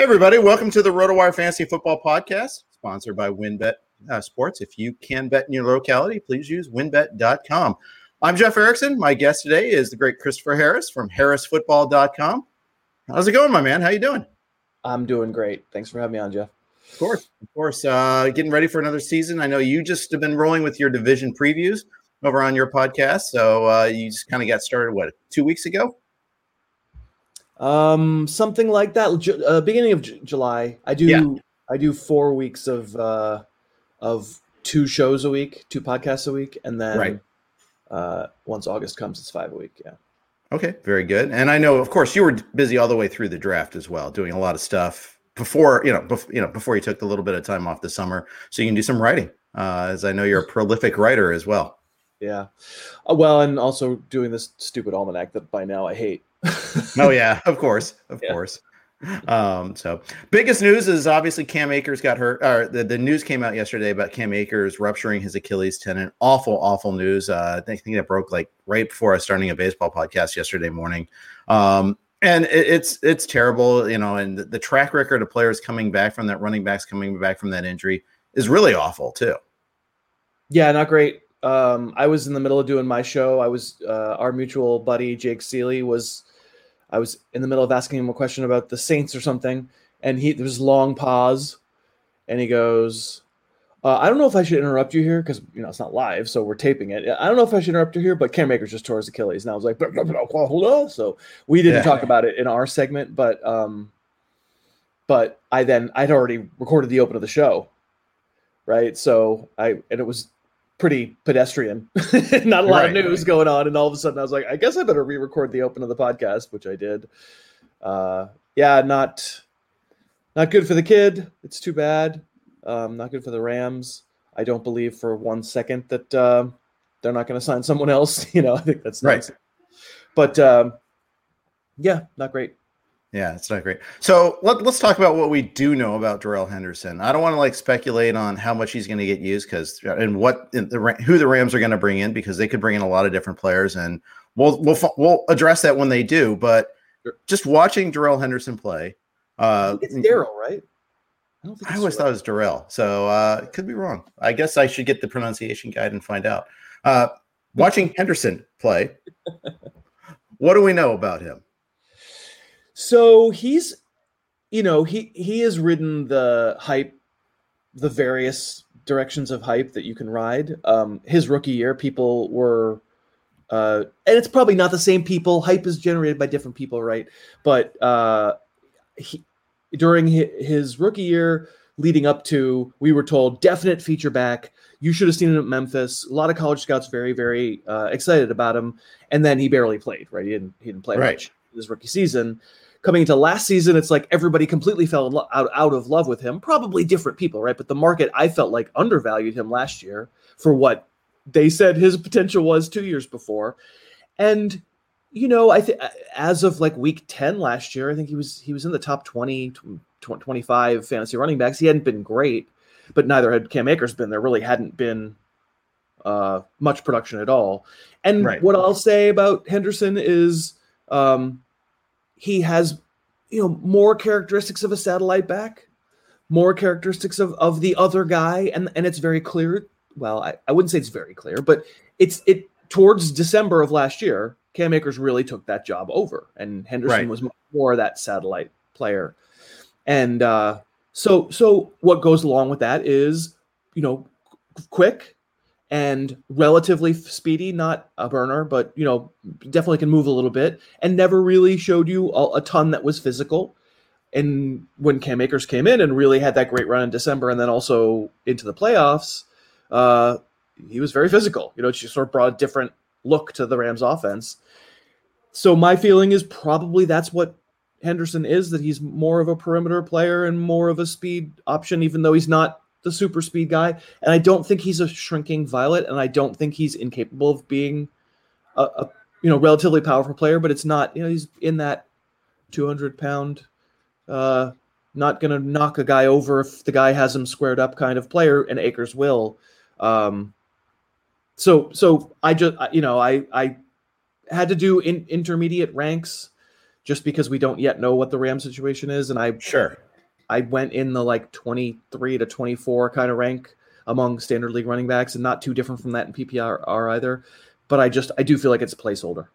Hey, everybody. Welcome to the RotoWire Fantasy Football Podcast, sponsored by WynnBET uh, Sports. If you can bet in your locality, please use wynnbet.com. I'm Jeff Erickson. My guest today is the great Christopher Harris from harrisfootball.com. How's it going, my man? How you doing? I'm doing great. Thanks for having me on, Jeff. Of course. Of course. Uh, getting ready for another season. I know you just have been rolling with your division previews over on your podcast. So uh, you just kind of got started, what, two weeks ago? Um, something like that. Uh, beginning of J- July, I do. Yeah. I do four weeks of uh, of two shows a week, two podcasts a week, and then Right. uh, once August comes, it's five a week. Yeah. Okay, very good. And I know, of course, you were busy all the way through the draft as well, doing a lot of stuff before you know, bef- you know, before you took the little bit of time off the summer, so you can do some writing. Uh, as I know, you're a prolific writer as well. Yeah. Uh, well, and also doing this stupid almanac that by now I hate. Oh yeah, of course, of Yeah. course. Um, so biggest news is obviously Cam Akers got hurt. Or the, the news came out yesterday about Cam Akers rupturing his Achilles tendon. Awful, awful news. Uh, I think, I think that broke like right before I was starting a baseball podcast yesterday morning. Um, and it, it's it's terrible, you know. And the, the track record of players coming back from that, running backs coming back from that injury, is really awful too. Yeah, not great. Um, I was in the middle of doing my show. I was uh, our mutual buddy Jake Ciely was. I was in the middle of asking him a question about the Saints or something, and he there was a long pause, and he goes, uh, "I don't know if I should interrupt you here because you know it's not live, so we're taping it. I don't know if I should interrupt you here, but Cam Akers just tore his Achilles." And I was like, "Blah, blah, blah, blah, blah." "So we didn't Yeah. talk about it in our segment, but um, but I then I'd already recorded the open of the show, right? So I and it was pretty pedestrian, not a lot of Right. news going on, and all of a sudden I was like, I guess I better re-record the open of the podcast, which I did. Uh, yeah, not not good for the kid. It's too bad. Um, not good for the Rams. I don't believe for one second that uh, they're not going to sign someone else. You know, I think that's Right. nice. But um, yeah, not great. Yeah, it's not great. So let, let's talk about what we do know about Darrell Henderson. I don't want to like speculate on how much he's going to get used because and what in the who the Rams are going to bring in because they could bring in a lot of different players and we'll we'll we'll address that when they do. But just watching Darrell Henderson play, uh, It's Daryl, right? I don't think I always thought it was Darrell, so uh, could be wrong. I guess I should get the pronunciation guide and find out. Uh, watching Henderson play, what do we know about him? So he's, you know, he he has ridden the hype, the various directions of hype that you can ride. Um, his rookie year, people were, uh, and it's probably not the same people. Hype is generated by different people, right? But uh, he, during his rookie year, leading up to, we were told definite feature back. You should have seen him at Memphis. A lot of college scouts very, very uh, excited about him, and then he barely played. Right, he didn't he didn't play Right. much his rookie season. Coming into last season, it's like everybody completely fell in lo- out, out of love with him. Probably different people, right? But the market, I felt like undervalued him last year for what they said his potential was two years before. And you know, I think as of like week ten last year, I think he was he was in the top 20, 25 fantasy running backs. He hadn't been great, but neither had Cam Akers been. There really hadn't been uh, much production at all. And right. what I'll say about Henderson is um, he has, you know, more characteristics of a satellite back, more characteristics of, of the other guy, and and it's very clear. Well, I, I wouldn't say it's very clear, but it's it towards December of last year, Cam Akers really took that job over, and Henderson right. was more that satellite player. And uh, so, so what goes along with that is, you know, quick and relatively speedy, not a burner, but you know, definitely can move a little bit, and never really showed you a, a ton that was physical. And when Cam Akers came in and really had that great run in December, and then also into the playoffs, uh, he was very physical. You know, she sort of brought a different look to the Rams offense. So my feeling is probably that's what Henderson is that he's more of a perimeter player and more of a speed option, even though he's not the super speed guy. And I don't think he's a shrinking violet, and I don't think he's incapable of being a, a you know relatively powerful player. But it's not you know he's in that 200 pound, uh, not gonna knock a guy over if the guy has him squared up kind of player, and Akers will. Um, so so I just you know I I had to do in, intermediate ranks just because we don't yet know what the Ram situation is, and I sure I went in the like 23 to 24 kind of rank among standard league running backs, and not too different from that in PPR either. But I just I do feel like it's a placeholder.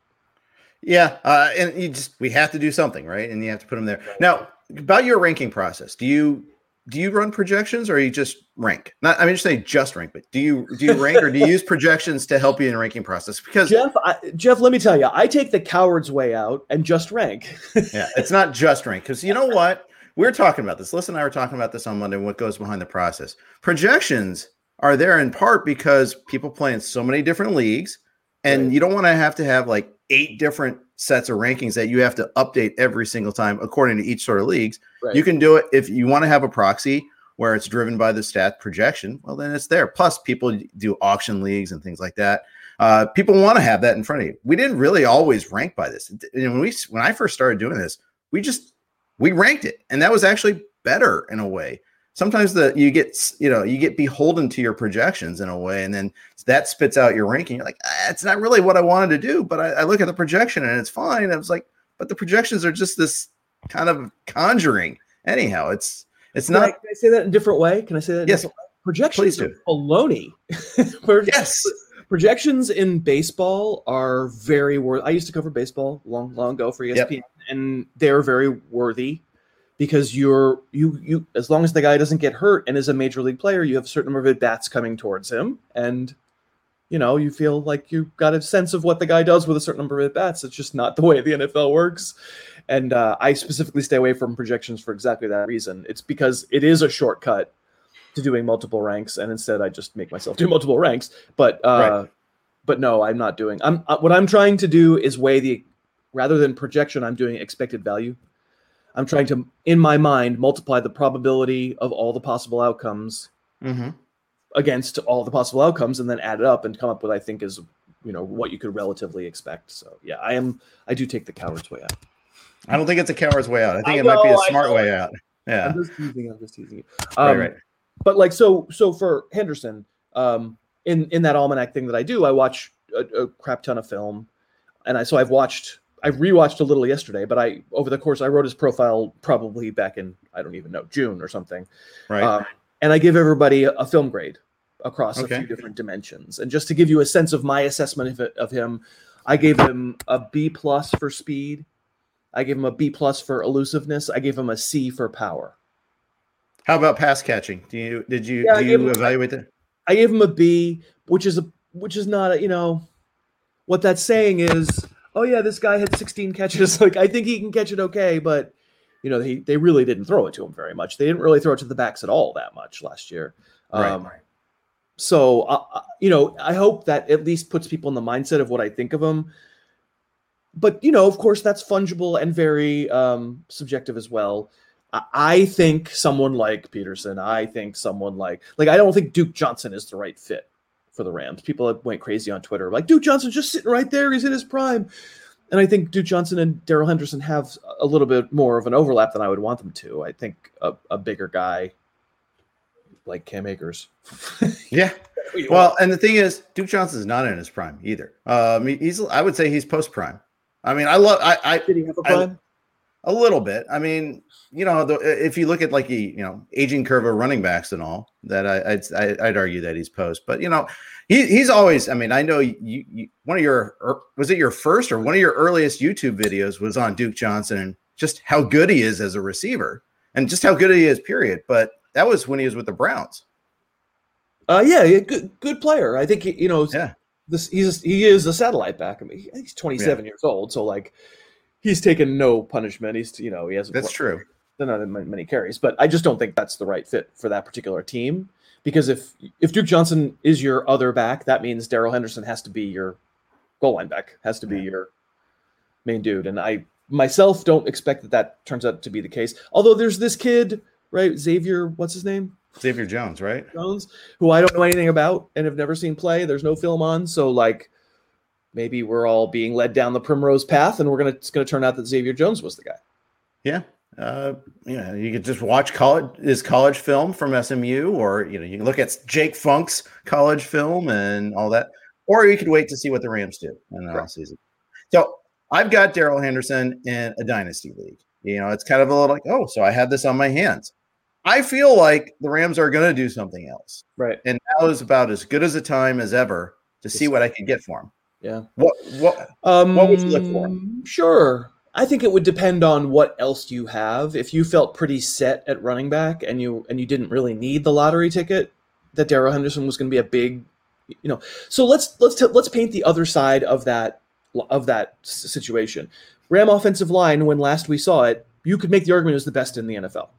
Yeah, uh, and you just we have to do something, right? And you have to put them there. Now, about your ranking process, do you do you run projections or you just rank? Not I mean just say just rank, but do you do you rank or do you use projections to help you in the ranking process? Because Jeff, I, Jeff, let me tell you, I take the coward's way out and just rank. yeah, it's not just rank because you know what we are talking about this. Listen, and I were talking about this on Monday. What goes behind the process? Projections are there in part because people play in so many different leagues, and right. you don't want to have to have like eight different sets of rankings that you have to update every single time according to each sort of leagues. Right. You can do it if you want to have a proxy where it's driven by the stat projection. Well, then it's there. Plus, people do auction leagues and things like that. Uh, people want to have that in front of you. We didn't really always rank by this. And when we when I first started doing this, we just we ranked it, and that was actually better in a way. Sometimes the you get you know you get beholden to your projections in a way, and then that spits out your ranking. You're like, ah, it's not really what I wanted to do, but I, I look at the projection and it's fine. I was like, but the projections are just this kind of conjuring. Anyhow, it's it's can not. I, can I say that in a different way? Can I say that? yes. Projections are baloney. yes. Projections in baseball are very worth. I used to cover baseball long, long ago for ESPN, yep. And they're very worthy because you're you you as long as the guy doesn't get hurt and is a major league player, you have a certain number of at bats coming towards him, and you know you feel like you got a sense of what the guy does with a certain number of at bats. It's just not the way the NFL works, and uh, I specifically stay away from projections for exactly that reason. It's because it is a shortcut to doing multiple ranks, and instead I just make myself do multiple ranks. But uh, right. but no, I'm not doing. I'm uh, what I'm trying to do is weigh the rather than projection. I'm doing expected value. I'm trying to, in my mind, multiply the probability of all the possible outcomes mm-hmm. against all the possible outcomes, and then add it up and come up with I think is you know what you could relatively expect. So yeah, I am. I do take the coward's way out. I don't think it's a coward's way out. I think I it know, might be a smart way out. Yeah. I'm just teasing. I'm just teasing. Um, right, right but like so so for Henderson, um, in in that almanac thing that I do, I watch a, a crap ton of film, and I so I've watched I rewatched a little yesterday, but I over the course I wrote his profile probably back in I don't even know June or something, right? Um, and I give everybody a, a film grade across okay. a few different dimensions, and just to give you a sense of my assessment of, of him, I gave him a B plus for speed, I gave him a B plus for elusiveness, I gave him a C for power. How about pass catching? Do you did you yeah, do you evaluate that? I gave him a B, which is a which is not a, you know what that's saying is oh yeah this guy had 16 catches. Like I think he can catch it okay but you know they they really didn't throw it to him very much. They didn't really throw it to the backs at all that much last year. Um, right. so uh, uh, you know I hope that at least puts people in the mindset of what I think of him. But you know of course that's fungible and very um, subjective as well. I think someone like Peterson, I think someone like like I don't think Duke Johnson is the right fit for the Rams. People went crazy on Twitter like Duke Johnson just sitting right there. He's in his prime. and I think Duke Johnson and Daryl Henderson have a little bit more of an overlap than I would want them to. I think a, a bigger guy like Cam Akers. yeah. Well, and the thing is, Duke Johnson is not in his prime either. Um, he's I would say he's post prime. I mean, I love I, I did he have a prime? A little bit. I mean, you know, the, if you look at like a you know aging curve of running backs and all that, I, I'd I'd argue that he's post. But you know, he, he's always. I mean, I know you, you. One of your er, was it your first or one of your earliest YouTube videos was on Duke Johnson and just how good he is as a receiver and just how good he is. Period. But that was when he was with the Browns. Uh, yeah, good good player. I think you know. Yeah. This he's he is a satellite back. I mean, he's 27 yeah. years old, so like he's taken no punishment. He's you know he has that's true. Not many carries, but I just don't think that's the right fit for that particular team. Because if if Duke Johnson is your other back, that means Daryl Henderson has to be your goal line back, has to be your main dude. And I myself don't expect that that turns out to be the case. Although there's this kid, right, Xavier, what's his name? Xavier Jones, right? Jones, who I don't know anything about and have never seen play. There's no film on, so like maybe we're all being led down the primrose path, and we're gonna it's gonna turn out that Xavier Jones was the guy. Yeah, uh, you know, you could just watch college his college film from SMU, or you know, you can look at Jake Funk's college film and all that, or you could wait to see what the Rams do in the right. season. So I've got Daryl Henderson in a dynasty league. You know, it's kind of a little like, oh, so I had this on my hands. I feel like the Rams are going to do something else. Right. And now is about as good as a time as ever to see what I can get for him. Yeah. What what um, what would you look for? Sure. I think it would depend on what else you have. If you felt pretty set at running back and you and you didn't really need the lottery ticket, that Darrell Henderson was going to be a big, you know. So let's let's t- let's paint the other side of that of that situation. Ram offensive line when last we saw it, you could make the argument it was the best in the NFL.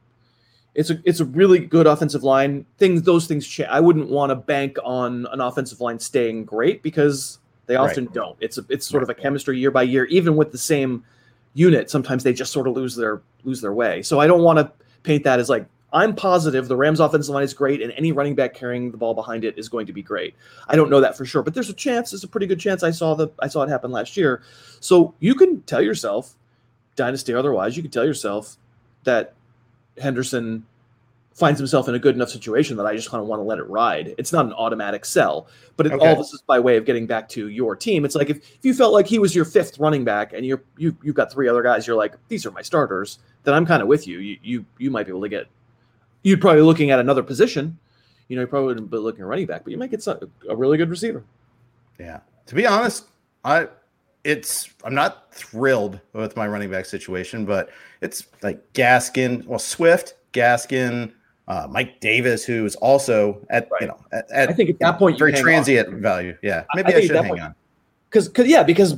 It's a it's a really good offensive line. Things those things change. I wouldn't want to bank on an offensive line staying great because they often right. don't. It's a it's sort right. of a chemistry year by year, even with the same unit. Sometimes they just sort of lose their lose their way. So I don't want to paint that as like I'm positive the Rams offensive line is great and any running back carrying the ball behind it is going to be great. I don't know that for sure, but there's a chance, there's a pretty good chance I saw the I saw it happen last year. So you can tell yourself, dynasty otherwise, you can tell yourself that Henderson finds himself in a good enough situation that I just kind of want to let it ride. It's not an automatic sell, but it, okay. all this is by way of getting back to your team. It's like if, if you felt like he was your fifth running back and you're you you've got three other guys, you're like these are my starters. Then I'm kind of with you. You you you might be able to get. You'd probably looking at another position. You know, you probably wouldn't be looking at running back, but you might get some, a really good receiver. Yeah. To be honest, I it's I'm not thrilled with my running back situation, but it's like Gaskin, well Swift, Gaskin, uh, Mike Davis, who is also at right. you know at, at, I think at that point very transient on. value. Yeah, maybe I, I should hang point, on. Because because yeah, because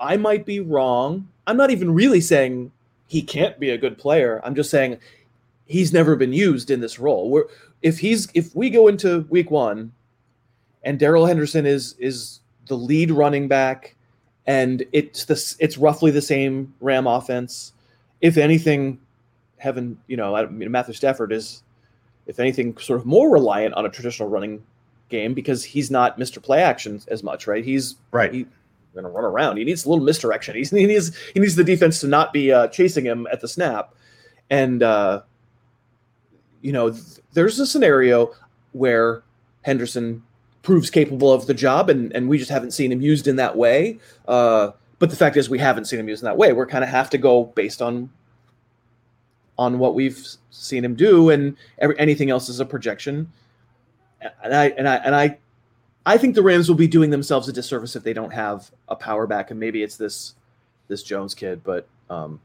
I might be wrong. I'm not even really saying he can't be a good player. I'm just saying he's never been used in this role. Where if he's if we go into week one and Daryl Henderson is is the lead running back and it's the it's roughly the same Ram offense. If anything, heaven, you know, I mean, Matthew Stafford is, if anything, sort of more reliant on a traditional running game because he's not Mr. Play Action as much, right? He's right. He, going to run around. He needs a little misdirection. He's, he needs he needs the defense to not be uh, chasing him at the snap, and uh, you know, th- there's a scenario where Henderson proves capable of the job, and and we just haven't seen him used in that way. Uh, but the fact is, we haven't seen him used in that way. We're kind of have to go based on on what we've seen him do, and every, anything else is a projection. And I and I and I, I think the Rams will be doing themselves a disservice if they don't have a power back, and maybe it's this this Jones kid, but um,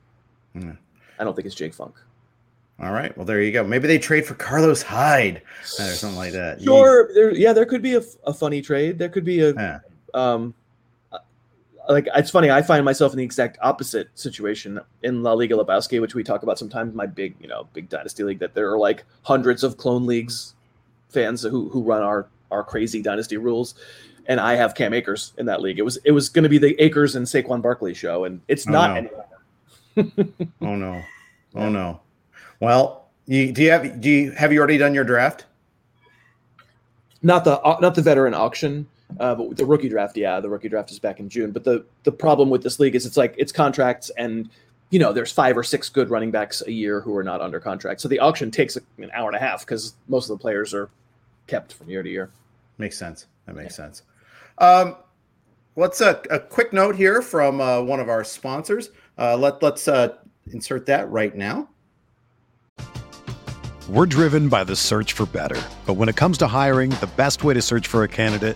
mm. I don't think it's Jake Funk. All right. Well, there you go. Maybe they trade for Carlos Hyde or something like that. Sure. There, yeah, there could be a, a funny trade. There could be a, yeah. um, like it's funny. I find myself in the exact opposite situation in La Liga Lebowski, which we talk about sometimes. My big, you know, big dynasty league. That there are like hundreds of clone leagues fans who who run our our crazy dynasty rules, and I have Cam Akers in that league. It was it was going to be the Akers and Saquon Barkley show, and it's oh, not no. oh no! Oh no! Well, you, do you have do you have you already done your draft? Not the uh, not the veteran auction Uh, but the rookie draft, yeah, the rookie draft is back in June. But the the problem with this league is it's like it's contracts, and you know there's five or six good running backs a year who are not under contract. So the auction takes an hour and a half because most of the players are kept from year to year. Makes sense. That makes yeah. sense. Um, let's a, a quick note here from uh, one of our sponsors. Uh, let let's uh, insert that right now. We're driven by the search for better, but when it comes to hiring, the best way to search for a candidate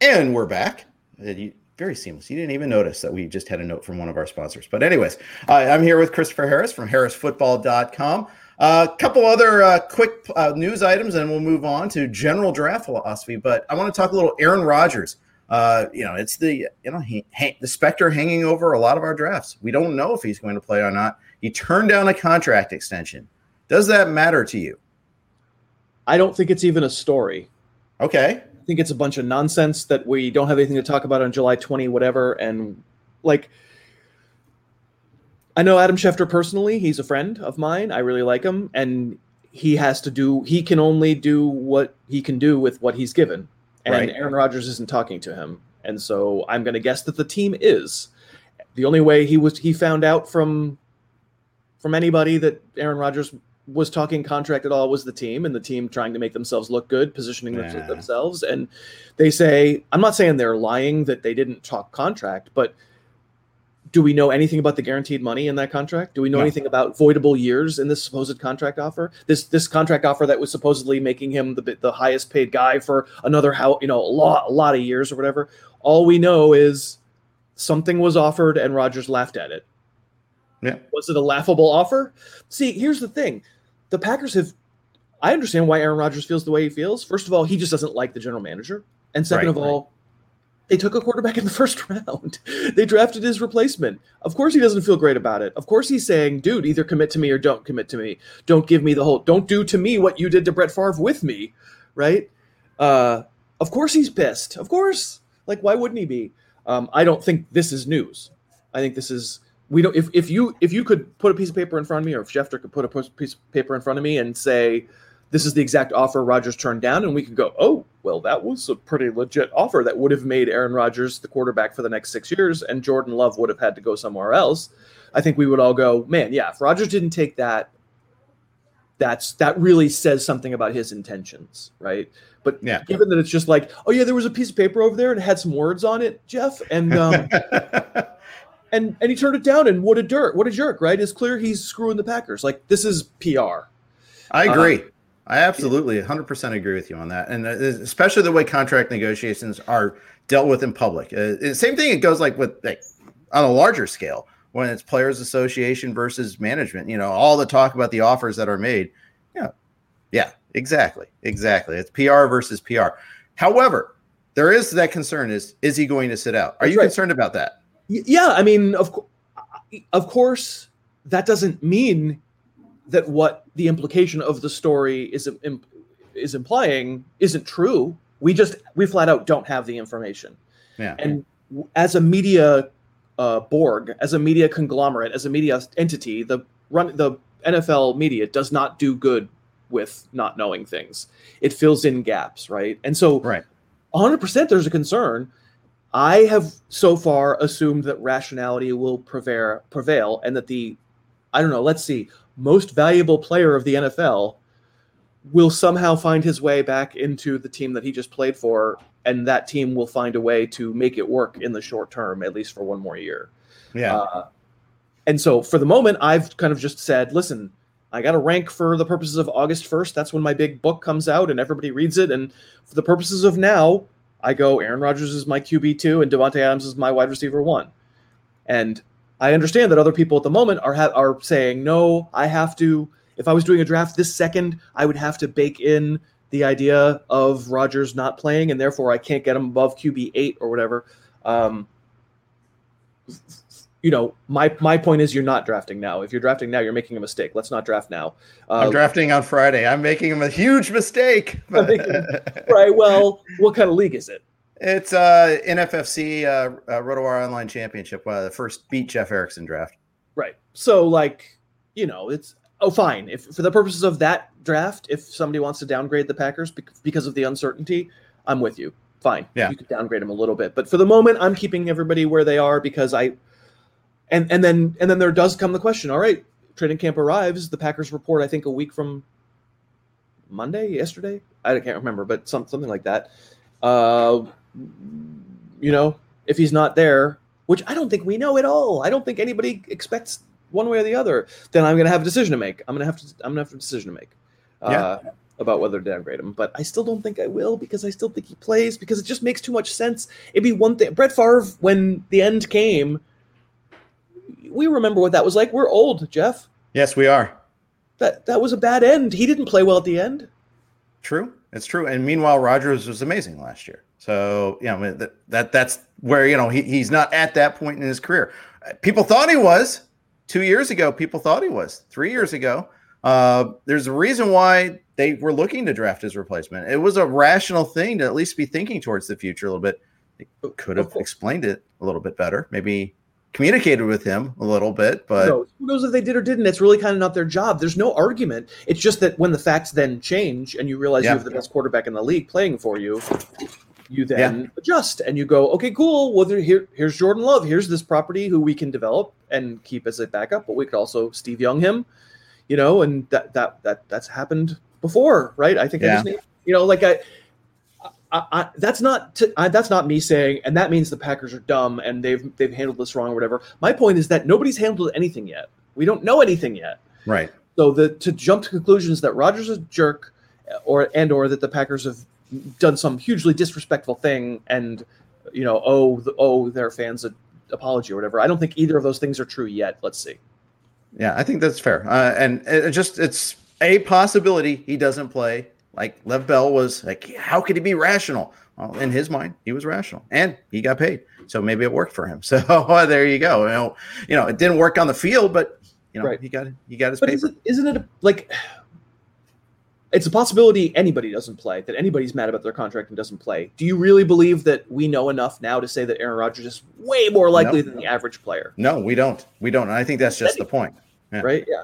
And we're back. Uh, very seamless. You didn't even notice that we just had a note from one of our sponsors. But, anyways, uh, I'm here with Christopher Harris from harrisfootball.com. A uh, couple other uh, quick uh, news items, and we'll move on to general draft philosophy. But I want to talk a little Aaron Rodgers. Uh, you know, it's the you know he, he, the specter hanging over a lot of our drafts. We don't know if he's going to play or not. He turned down a contract extension. Does that matter to you? I don't think it's even a story. Okay think it's a bunch of nonsense that we don't have anything to talk about on July 20, whatever. And like, I know Adam Schefter personally. He's a friend of mine. I really like him. And he has to do, he can only do what he can do with what he's given. And right. Aaron Rodgers isn't talking to him. And so I'm going to guess that the team is. The only way he was, he found out from, from anybody that Aaron Rodgers was talking contract at all was the team and the team trying to make themselves look good, positioning yeah. themselves. And they say, I'm not saying they're lying that they didn't talk contract, but do we know anything about the guaranteed money in that contract? Do we know no. anything about voidable years in this supposed contract offer? This this contract offer that was supposedly making him the the highest paid guy for another how you know a lot a lot of years or whatever. All we know is something was offered and Rodgers laughed at it. Yeah. Was it a laughable offer? See, here's the thing the Packers have. I understand why Aaron Rodgers feels the way he feels. First of all, he just doesn't like the general manager, and second right, of all, they took a quarterback in the first round. they drafted his replacement. Of course, he doesn't feel great about it. Of course, he's saying, "Dude, either commit to me or don't commit to me. Don't give me the whole. Don't do to me what you did to Brett Favre with me." Right? Uh, of course, he's pissed. Of course. Like, why wouldn't he be? Um, I don't think this is news. I think this is we don't if, if you if you could put a piece of paper in front of me or if Schefter could put a piece of paper in front of me and say this is the exact offer Rodgers turned down and we could go oh well that was a pretty legit offer that would have made Aaron Rodgers the quarterback for the next 6 years and Jordan Love would have had to go somewhere else I think we would all go man yeah if Rodgers didn't take that that's that really says something about his intentions right but yeah. given that it's just like oh yeah there was a piece of paper over there and it had some words on it Jeff and um and and he turned it down. And what a dirt, what a jerk, right? It's clear he's screwing the Packers. Like this is PR. I agree. Uh, I absolutely 100% agree with you on that. And uh, especially the way contract negotiations are dealt with in public. Uh, same thing it goes like with like on a larger scale when it's players association versus management, you know, all the talk about the offers that are made. Yeah. Yeah, exactly. Exactly. It's PR versus PR. However, there is that concern is is he going to sit out? Are That's you right. concerned about that? Yeah, I mean, of of course, that doesn't mean that what the implication of the story is is implying isn't true. We just we flat out don't have the information. Yeah. And as a media uh, Borg, as a media conglomerate, as a media entity, the run the NFL media does not do good with not knowing things. It fills in gaps, right? And so, right, 100% there's a concern. I have so far assumed that rationality will prevail, prevail, and that the, I don't know, let's see, most valuable player of the NFL will somehow find his way back into the team that he just played for, and that team will find a way to make it work in the short term, at least for one more year. Yeah. Uh, and so for the moment, I've kind of just said, listen, I got to rank for the purposes of August 1st. That's when my big book comes out and everybody reads it. And for the purposes of now, I go Aaron Rodgers is my QB2 and Davante Adams is my wide receiver one. And I understand that other people at the moment are ha- are saying, no, I have to. If I was doing a draft this second, I would have to bake in the idea of Rodgers not playing, and therefore I can't get him above QB eight or whatever. Um, you know, my my point is you're not drafting now. If you're drafting now, you're making a mistake. Let's not draft now. Uh, I'm drafting on Friday. I'm making a huge mistake. right. Well, what kind of league is it? It's uh NFFC uh, uh RotoWire Online Championship, uh, the first beat Jeff Erickson draft. Right. So like, you know, it's oh fine. If for the purposes of that draft, if somebody wants to downgrade the Packers because of the uncertainty, I'm with you. Fine. Yeah. You could downgrade them a little bit. But for the moment, I'm keeping everybody where they are because I and and then and then there does come the question. All right, training camp arrives. The Packers report, I think, a week from Monday, yesterday. I can't remember, but some, something like that. Uh, you know, if he's not there, which I don't think we know at all. I don't think anybody expects one way or the other. Then I'm going to have a decision to make. I'm going to have to. I'm going to have a decision to make. Uh, yeah. About whether to downgrade him, but I still don't think I will because I still think he plays because it just makes too much sense. It'd be one thing. Brett Favre, when the end came, we remember what that was like. We're old, Jeff. Yes, we are. That that was a bad end. He didn't play well at the end. True, it's true. And meanwhile, Rodgers was amazing last year. So you know that, that that's where you know he, he's not at that point in his career. People thought he was two years ago. People thought he was three years ago. Uh, there's a reason why they were looking to draft his replacement. It was a rational thing to at least be thinking towards the future a little bit. They could have explained it a little bit better. Maybe communicated with him a little bit, but who knows if they did or didn't? It's really kind of not their job. There's no argument. It's just that when the facts then change and you realize yeah. you have the best quarterback in the league playing for you, you then yeah. adjust and you go, okay, cool. Well, here, here's Jordan Love. Here's this property who we can develop and keep as a backup, but we could also Steve Young him, you know, and that that that that's happened before, right? I think yeah. I just need, you know, like I I, I, that's not to, I, that's not me saying, and that means the Packers are dumb and they've they've handled this wrong or whatever. My point is that nobody's handled anything yet. We don't know anything yet. Right. So the to jump to conclusions that Rodgers is a jerk, or and or that the Packers have done some hugely disrespectful thing and you know oh the, oh their fans an apology or whatever. I don't think either of those things are true yet. Let's see. Yeah, I think that's fair. Uh, and it just it's a possibility he doesn't play like Lev Bell was like, how could he be rational? Well, in his mind, he was rational, and he got paid, so maybe it worked for him. So there you go. You know, you know, it didn't work on the field, but you know, right. he got he got his but paper. Isn't it, it like? It's a possibility anybody doesn't play, that anybody's mad about their contract and doesn't play. Do you really believe that we know enough now to say that Aaron Rodgers is way more likely no. than the average player? No, we don't. We don't. And I think that's just the point. Yeah. Right? Yeah.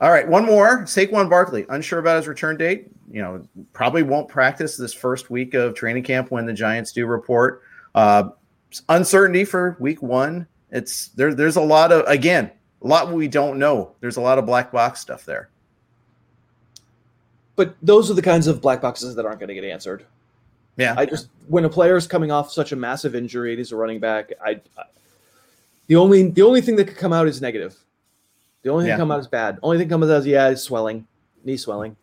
All right, one more. Saquon Barkley, unsure about his return date. You know, probably won't practice this first week of training camp when the Giants do report. Uh, uncertainty for week one. It's there. There's a lot of again, a lot we don't know. There's a lot of black box stuff there. But those are the kinds of black boxes that aren't going to get answered. Yeah, I just when a player is coming off such a massive injury, he's a running back. I, I the only the only thing that could come out is negative the only thing yeah. come out is bad. Only thing comes out is yeah, is swelling, knee swelling.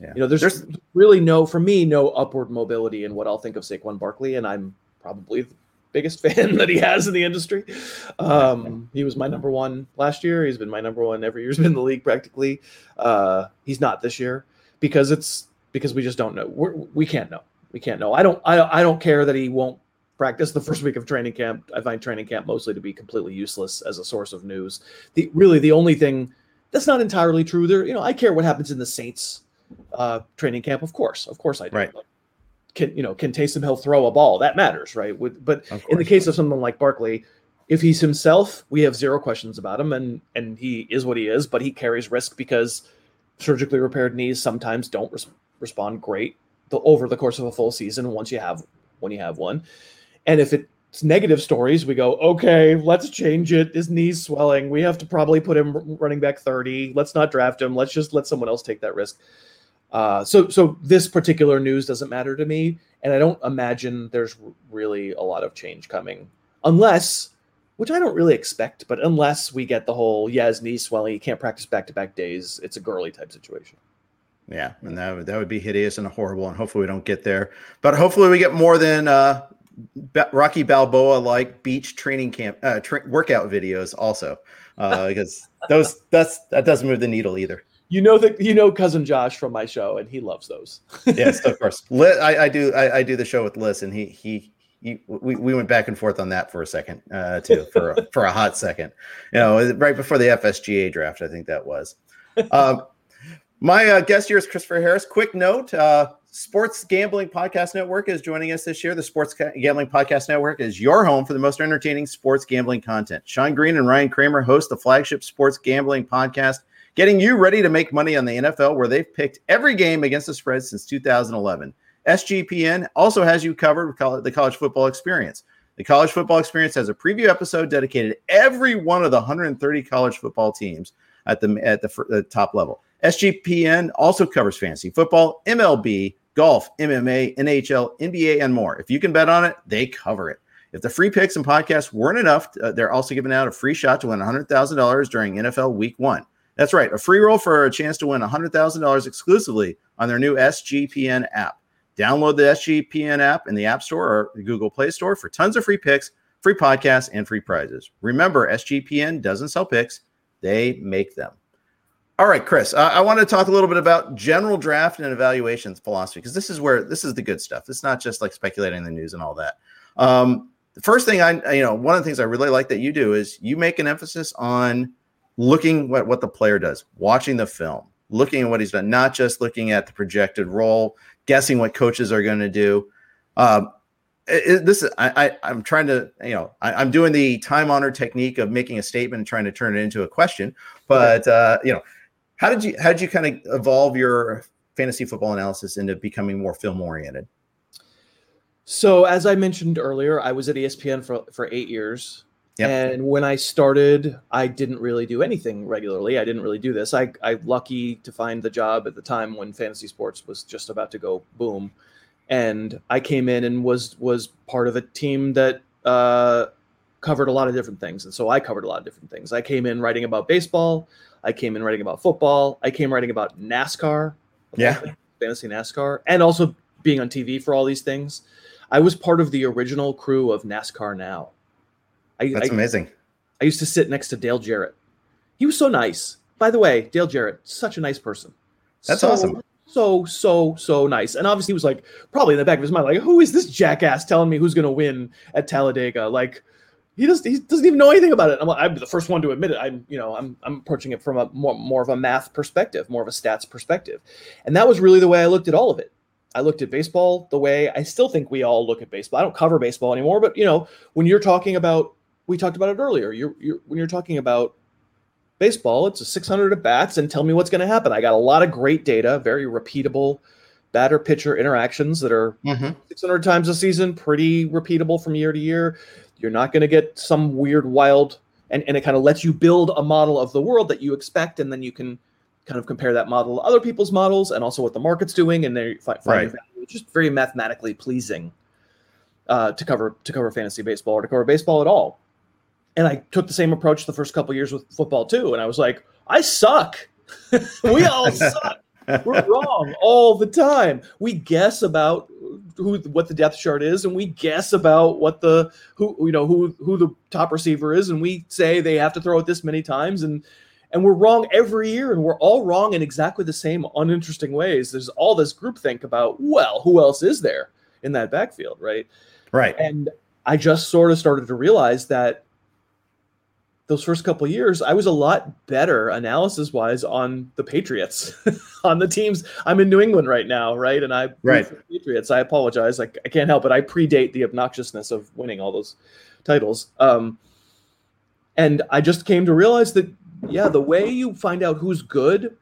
Yeah. You know, there's, there's, really no for me no upward mobility in what I'll think of Saquon Barkley, and I'm probably the biggest fan that he has in the industry. Um, he was my number one last year. He's been my number one every year. He's been in the league practically. Uh, he's not this year because it's because we just don't know. We're, we can't know. We can't know. I don't. I, I don't care that he won't practice the first week of training camp. I find training camp mostly to be completely useless as a source of news. The really the only thing That's not entirely true. There, you know, I care what happens in the Saints uh, training camp. Of course, of course, I do. Right. Can you know? Can Taysom Hill throw a ball? That matters, right? With, but in the case of someone like Barkley, if he's himself, we have zero questions about him, and and he is what he is. But he carries risk because surgically repaired knees sometimes don't res- respond great the, over the course of a full season. Once you have when you have one, and if it's negative stories, we go okay, let's change it. His knees swelling. We have to probably put him running back thirty. Let's not draft him. Let's just let someone else take that risk. Uh, so so this particular news doesn't matter to me, and I don't imagine there's really a lot of change coming unless which I don't really expect, but unless we get the whole yeah, his knee swelling, he can't practice back to back days, it's a Gurley type situation. Yeah, and that would that would be hideous and horrible, and hopefully we don't get there. But hopefully we get more than uh, Rocky Balboa like beach training camp uh, tra- workout videos also, uh, because those that's that doesn't move the needle either. You know that you know cousin Josh from my show, and he loves those. yes, of course. Liz, I, I do I, I do the show with Liz, and he he we, we went back and forth on that for a second uh, too for for a hot second you know right before the fsga draft i think that was um, my uh, guest here is christopher harris quick note uh, sports gambling podcast network is joining us this year the sports gambling podcast network is your home for the most entertaining sports gambling content sean green and ryan kramer host the flagship sports gambling podcast getting you ready to make money on the nfl where they've picked every game against the spread since 2011 SGPN also has you covered with the college football experience. The college football experience has a preview episode dedicated to every one of the 130 college football teams at the at the, the top level. SGPN also covers fantasy football, MLB, golf, MMA, NHL, NBA, and more. If you can bet on it, they cover it. If the free picks and podcasts weren't enough, uh, they're also giving out a free shot to win $100,000 during NFL Week One. That's right, a free roll for a chance to win $100,000 exclusively on their new SGPN app. Download the SGPN app in the App Store or Google Play Store for tons of free picks, free podcasts, and free prizes. Remember, SGPN doesn't sell picks, they make them. All right, Chris, uh, I want to talk a little bit about general draft and evaluations philosophy because this is where this is the good stuff. It's not just like speculating the news and all that. Um, the first thing I, you know, one of the things I really like that you do is you make an emphasis on looking what what the player does, watching the film, looking at what he's done, not just looking at the projected role, guessing what coaches are going to do. Um, it, this is I, I am trying to you know I, am doing the time honored technique of making a statement and trying to turn it into a question. But uh, you know, how did you how did you kind of evolve your fantasy football analysis into becoming more film oriented? So as I mentioned earlier, I was at ESPN for for eight years. Yep. And when I started, I didn't really do anything regularly. I didn't really do this. I I lucky to find the job at the time when fantasy sports was just about to go boom, and I came in and was was part of a team that uh, covered a lot of different things. And so I covered a lot of different things. I came in writing about baseball. I came in writing about football. I came writing about NASCAR. Yeah, fantasy NASCAR, and also being on TV for all these things. I was part of the original crew of NASCAR Now I, That's I, amazing. I used to sit next to Dale Jarrett. He was so nice. By the way, Dale Jarrett, such a nice person. That's so, awesome. So, so, so nice. And obviously, he was like, probably in the back of his mind, like, who is this jackass telling me who's going to win at Talladega? Like, he doesn't, he doesn't even know anything about it. I'm, I'm the first one to admit it. I'm, you know, I'm, I'm approaching it from a more, more of a math perspective, more of a stats perspective. And that was really the way I looked at all of it. I looked at baseball the way I still think we all look at baseball. I don't cover baseball anymore, but you know, when you're talking about we talked about it earlier. You're, you're when you're talking about baseball, it's a 600 at bats, and tell me what's going to happen. I got a lot of great data, very repeatable batter pitcher interactions that are mm-hmm. 600 times a season, pretty repeatable from year to year. You're not going to get some weird, wild, and, and it kind of lets you build a model of the world that you expect, and then you can kind of compare that model to other people's models and also what the market's doing, and they find, right. It's just very mathematically pleasing uh, to cover to cover fantasy baseball or to cover baseball at all and I took the same approach the first couple years with football too. And I was like, I suck. we all suck. We're wrong all the time. We guess about who what the depth chart is, and we guess about what the who you know who who the top receiver is, and we say they have to throw it this many times, and and we're wrong every year, and we're all wrong in exactly the same uninteresting ways. There's all this groupthink about well, who else is there in that backfield, right? Right. And I just sort of started to realize that those first couple years, I was a lot better analysis wise on the Patriots, on the teams. I'm in New England right now, right? And I right Patriots. I apologize. I, I can't help it. I predate the obnoxiousness of winning all those titles. Um, and I just came to realize that yeah, the way you find out who's good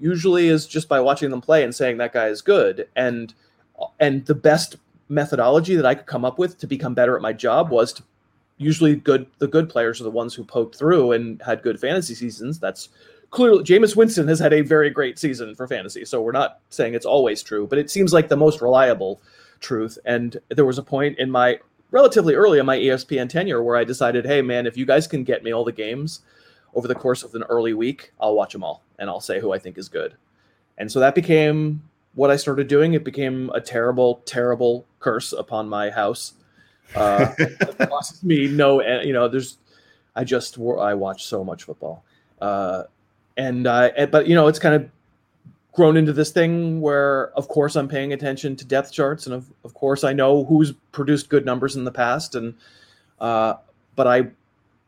usually is just by watching them play and saying that guy is good. And and the best methodology that I could come up with to become better at my job was to usually good the good players are the ones who poked through and had good fantasy seasons. That's clearly Jameis Winston has had a very great season for fantasy. So we're not saying it's always true, but it seems like the most reliable truth. And there was a point in my relatively early in my ESPN tenure where I decided, hey man, if you guys can get me all the games over the course of an early week, I'll watch them all and I'll say who I think is good. And so that became what I started doing. It became a terrible, terrible curse upon my house uh, costs me no, you know, there's, I just I watch so much football, uh, and uh, but you know, it's kind of grown into this thing where, of course, I'm paying attention to depth charts, and of, of course, I know who's produced good numbers in the past, and uh, but I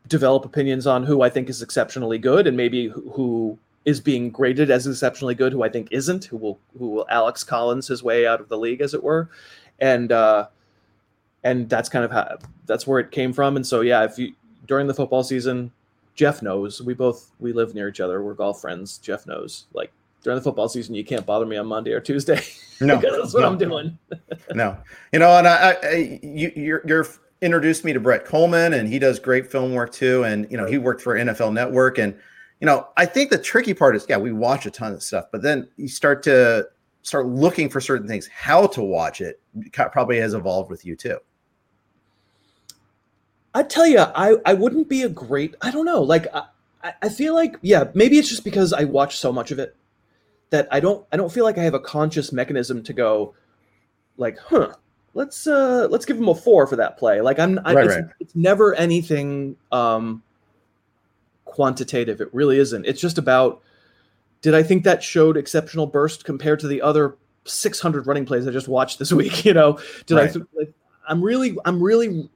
develop opinions on who I think is exceptionally good, and maybe who is being graded as exceptionally good, who I think isn't, who will who will Alex Collins his way out of the league, as it were, and uh, and that's kind of how that's where it came from. And so yeah, if you during the football season, Jeff knows we both we live near each other. We're golf friends. Jeff knows like during the football season, you can't bother me on Monday or Tuesday. No, because that's what no, I'm doing. no, you know, and I, I you you're, you're introduced me to Brett Kollmann, and he does great film work too. And you know, he worked for NFL Network, and you know, I think the tricky part is, yeah, we watch a ton of stuff, but then you start to start looking for certain things. How to watch it probably has evolved with you too. I tell you, I I wouldn't be a great. I don't know. Like I, I feel like yeah, maybe it's just because I watch so much of it that I don't I don't feel like I have a conscious mechanism to go like, huh, let's uh let's give him a four for that play. Like I'm I, right, it's, right. it's never anything um quantitative. It really isn't. It's just about did I think that showed exceptional burst compared to the other 600 running plays I just watched this week? You know, did right. I? Th- like, I'm really, I'm really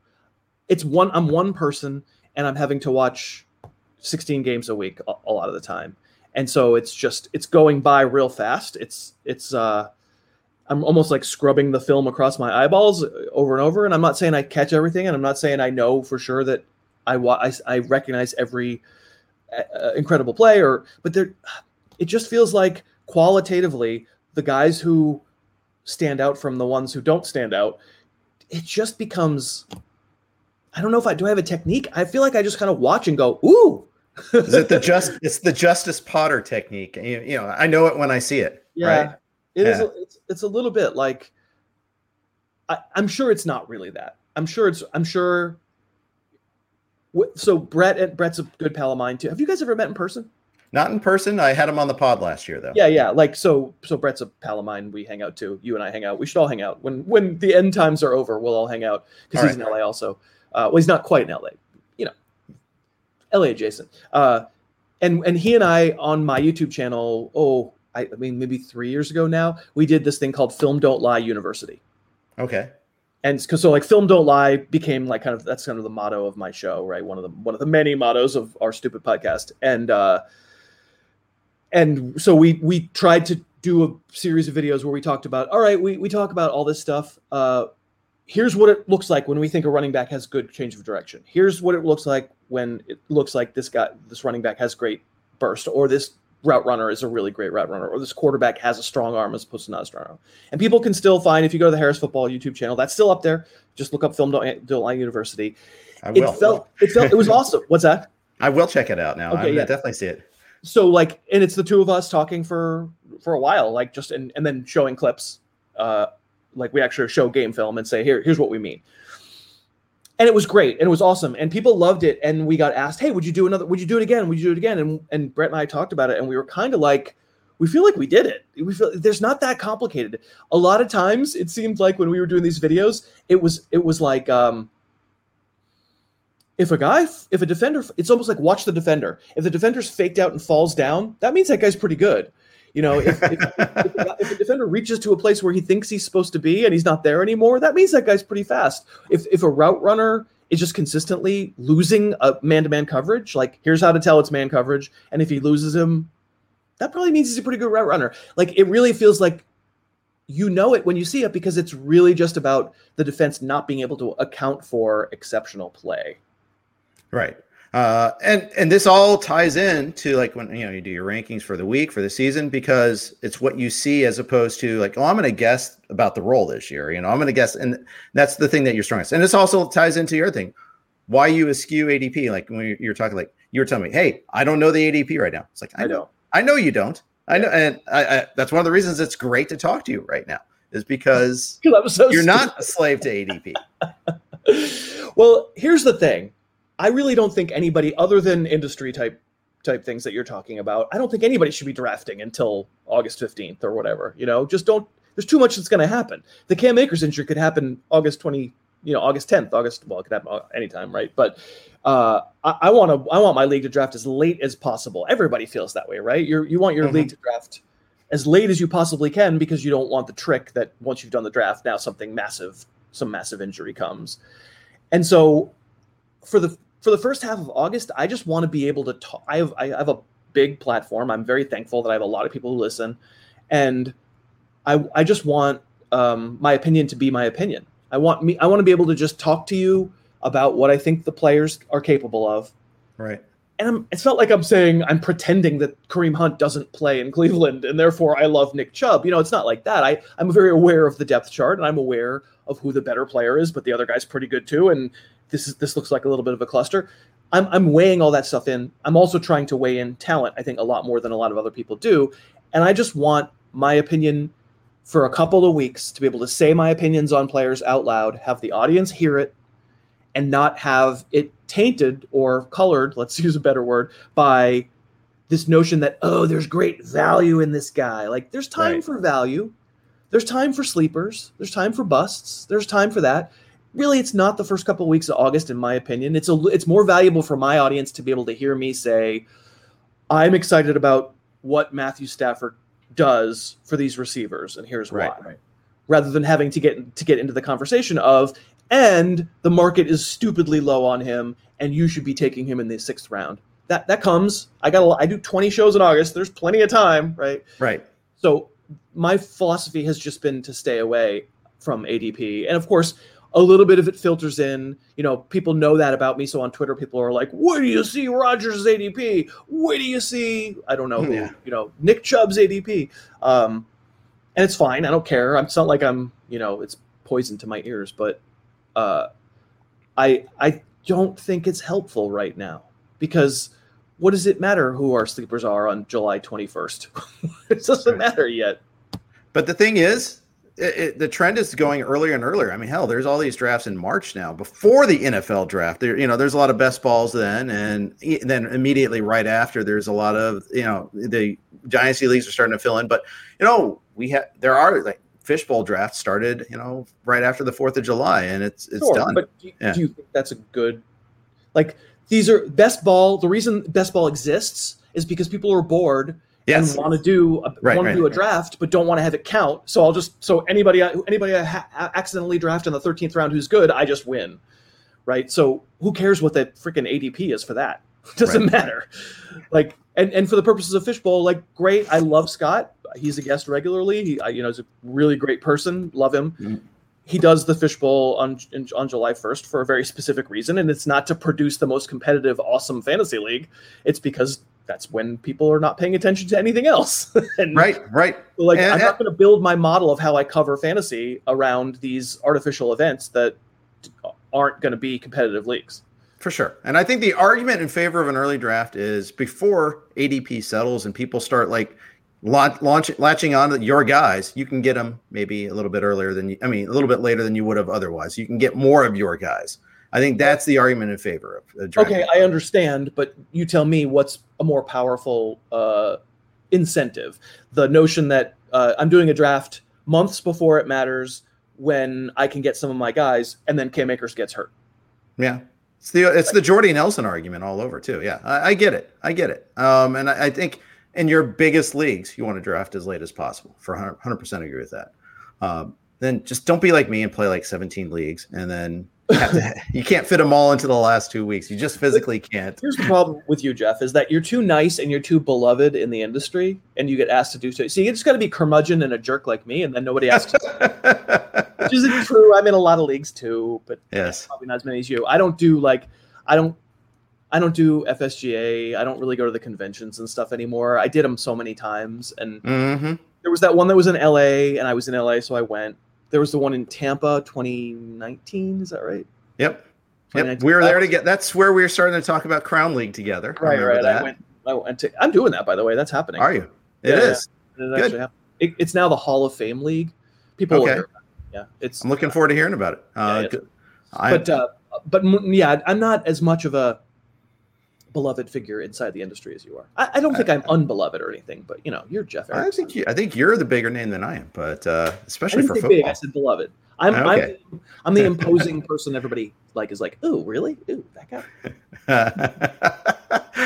it's one I'm one person and I'm having to watch 16 games a week a, a lot of the time. And so it's just it's going by real fast. It's it's uh I'm almost like scrubbing the film across my eyeballs over and over. And I'm not saying I catch everything, and I'm not saying I know for sure that I I, I recognize every uh, incredible play, or but there, it just feels like qualitatively the guys who stand out from the ones who don't stand out. It just becomes I don't know if I do I have a technique. I feel like I just kind of watch and go, ooh. Is it the just it's the Justice Potter technique? You, you know, I know it when I see it. Yeah. Right? It yeah. is. A, it's, it's a little bit like I, I'm sure it's not really that. I'm sure it's I'm sure so Brett and Brett's a good pal of mine too. Have you guys ever met in person? Not in person. I had him on the pod last year though. Yeah, yeah. Like so so Brett's a pal of mine. We hang out too. You and I hang out. We should all hang out. When when the end times are over, we'll all hang out because he's right. in LA also. Uh, well, he's not quite in LA, you know, LA adjacent. Uh, and and he and I on my YouTube channel, oh, I, I mean maybe three years ago now, we did this thing called Film Don't Lie University. Okay. And so like Film Don't Lie became like kind of that's kind of the motto of my show, right? One of the one of the many mottos of our stupid podcast. And uh, and so we we tried to do a series of videos where we talked about all right, we we talk about all this stuff. Uh, here's what it looks like when we think a running back has good change of direction. Here's what it looks like when it looks like this guy, this running back has great burst, or this route runner is a really great route runner, or this quarterback has a strong arm as opposed to not a strong arm. And people can still find if you go to the Harris Football YouTube channel, that's still up there. Just look up Film Don't, Lie University. I will. It felt it felt it was awesome. What's that? I will check it out now. Okay, I yeah. definitely see it. So like, and it's the two of us talking for for a while, like just and and then showing clips. Uh, like we actually show game film and say here here's what we mean. And it was great and it was awesome and people loved it and we got asked hey would you do another would you do it again? Would you do it again? And and brett and i talked about it and we were kind of like we feel like we did it. We feel there's not that complicated. A lot of times it seemed like when we were doing these videos it was it was like um if a guy if a defender it's almost like watch the defender if the defender's faked out and falls down that means that guy's pretty good you know, if, if, if, if, a defender reaches to a place where he thinks he's supposed to be and he's not there anymore, that means that guy's pretty fast. If if a route runner is just consistently losing a man-to-man coverage. Like here's how to tell it's man coverage, and if he loses him, that probably means he's a pretty good route runner. Like it really feels like you know it when you see it because it's really just about the defense not being able to account for exceptional play. Right. Uh, and and this all ties in to like when you know you do your rankings for the week for the season because it's what you see as opposed to like oh I'm going to guess about the role this year you know I'm going to guess and that's the thing that you're strongest. And this also ties into your thing why you askew ADP like when you're talking like you were telling me hey I don't know the ADP right now. It's like I, I know I know you don't. I know and I, I, that's one of the reasons it's great to talk to you right now is because so you're not a slave to ADP. well, here's the thing I really don't think anybody other than industry type type things that you're talking about, I don't think anybody should be drafting until August 15th or whatever. You know, just don't there's too much that's going to happen. The Cam Akers injury could happen August 20, you know, August 10th, August, well, it could happen anytime, right? But uh, I want to, I want my league to draft as late as possible. Everybody feels that way, right? You you want your mm-hmm. league to draft as late as you possibly can because you don't want the trick that once you've done the draft, now something massive, some massive injury comes. And so for the for the first half of August, I just want to be able to talk. I have I have a big platform. I'm very thankful that I have a lot of people who listen, and I I just want um, my opinion to be my opinion. I want me I want to be able to just talk to you about what I think the players are capable of. Right. And I'm, it's not like I'm saying I'm pretending that Kareem Hunt doesn't play in Cleveland and therefore I love Nick Chubb. You know, it's not like that. I, I'm very aware of the depth chart and I'm aware of who the better player is, but the other guy's pretty good too. And this is this looks like a little bit of a cluster. I'm I'm weighing all that stuff in. I'm also trying to weigh in talent. I think a lot more than a lot of other people do, and I just want my opinion for a couple of weeks to be able to say my opinions on players out loud, have the audience hear it, and not have it tainted or colored. Let's use a better word by this notion that oh, there's great value in this guy. Like there's time right. for value. There's time for sleepers. There's time for busts. There's time for that really it's not the first couple of weeks of August in my opinion. It's a it's more valuable for my audience to be able to hear me say I'm excited about what Matthew Stafford does for these receivers and here's right, why. Right. Rather than having to get to get into the conversation of and the market is stupidly low on him and you should be taking him in the 6th round. That that comes. I got a, I do 20 shows in August. There's plenty of time, right? Right. So my philosophy has just been to stay away from ADP. And of course, a little bit of it filters in. You know, people know that about me. So on Twitter, people are like, "Where do you see Rodgers' ADP? Where do you see I don't know, yeah. you know, Nick Chubb's ADP?" Um, and it's fine. I don't care. It's not like I'm, you know, it's poison to my ears. But uh, I I don't think it's helpful right now because what does it matter who our sleepers are on July 21st? it doesn't matter yet. But the thing is, it, it, the trend is going earlier and earlier. I mean, hell, there's all these drafts in March now before the NFL draft. There, you know, there's a lot of best balls then, and then immediately right after, there's a lot of you know the dynasty leagues are starting to fill in. But you know, we have there are like fishbowl drafts started, you know, right after the Fourth of July, and it's it's sure, done. But do you, yeah. do you think that's a good like? These are best ball. The reason best ball exists is because people are bored yes. and want to do a, right, want to right, do a draft, but don't want to have it count. So I'll just so anybody anybody I ha- accidentally draft in the thirteenth round who's good, I just win, right? So who cares what the freaking ADP is for that? Doesn't right. matter. Like and and for the purposes of fishbowl, like great. I love Scott. He's a guest regularly. He you know is a really great person. Love him. Mm-hmm he does the fishbowl on on July 1st for a very specific reason, and it's not to produce the most competitive, awesome fantasy league. It's because that's when people are not paying attention to anything else. and right, right. Like and, I'm not going to build my model of how I cover fantasy around these artificial events that aren't going to be competitive leagues. For sure. And I think the argument in favor of an early draft is before ADP settles and people start like launch, latching on to your guys, you can get them maybe a little bit earlier than you, I mean, a little bit later than you would have otherwise. You can get more of your guys. I think that's the argument in favor of. Okay, I understand, but you tell me what's a more powerful uh, incentive: the notion that uh, I'm doing a draft months before it matters, when I can get some of my guys, and then Cam Akers gets hurt. Yeah, it's the it's the Jordy Nelson argument all over too. Yeah, I, I get it. I get it. Um, and I, I, think in your biggest leagues, you want to draft as late as possible. For 100 percent agree with that. Um, then just don't be like me and play like 17 leagues, and then to, you can't fit them all into the last two weeks. You just physically can't. Here's the problem with you, Jeff, is that you're too nice and you're too beloved in the industry, and you get asked to do so. So you just got to be curmudgeon and a jerk like me, and then nobody asks. Which isn't true. I'm in a lot of leagues too, but yes, probably not as many as you. I don't do like, I don't, I don't do FSGA. I don't really go to the conventions and stuff anymore. I did them so many times, and mm-hmm. there was that one that was in LA, and I was in LA, so I went. There was the one in Tampa, 2019. Is that right? Yep. Yep. We were there to get. That's where we were starting to talk about Crown League together. Right, right. That. I went. I went to. I'm doing that, by the way. That's happening. Are you? It yeah, is. Yeah. It Good. It, it's now the Hall of Fame League. People. Okay. Yeah, it's. I'm looking uh, forward to hearing about it. Uh, yeah, but uh, but yeah, I'm not as much of a beloved figure inside the industry as you are. I, I don't think I, am unbeloved or anything, but you know, you're Jeff. Erickson. I think you, I think you're the bigger name than I am, but uh, especially for football. Big, I said beloved. I'm okay. I'm, I'm the imposing person. Everybody like is like, oh, really? Ooh, that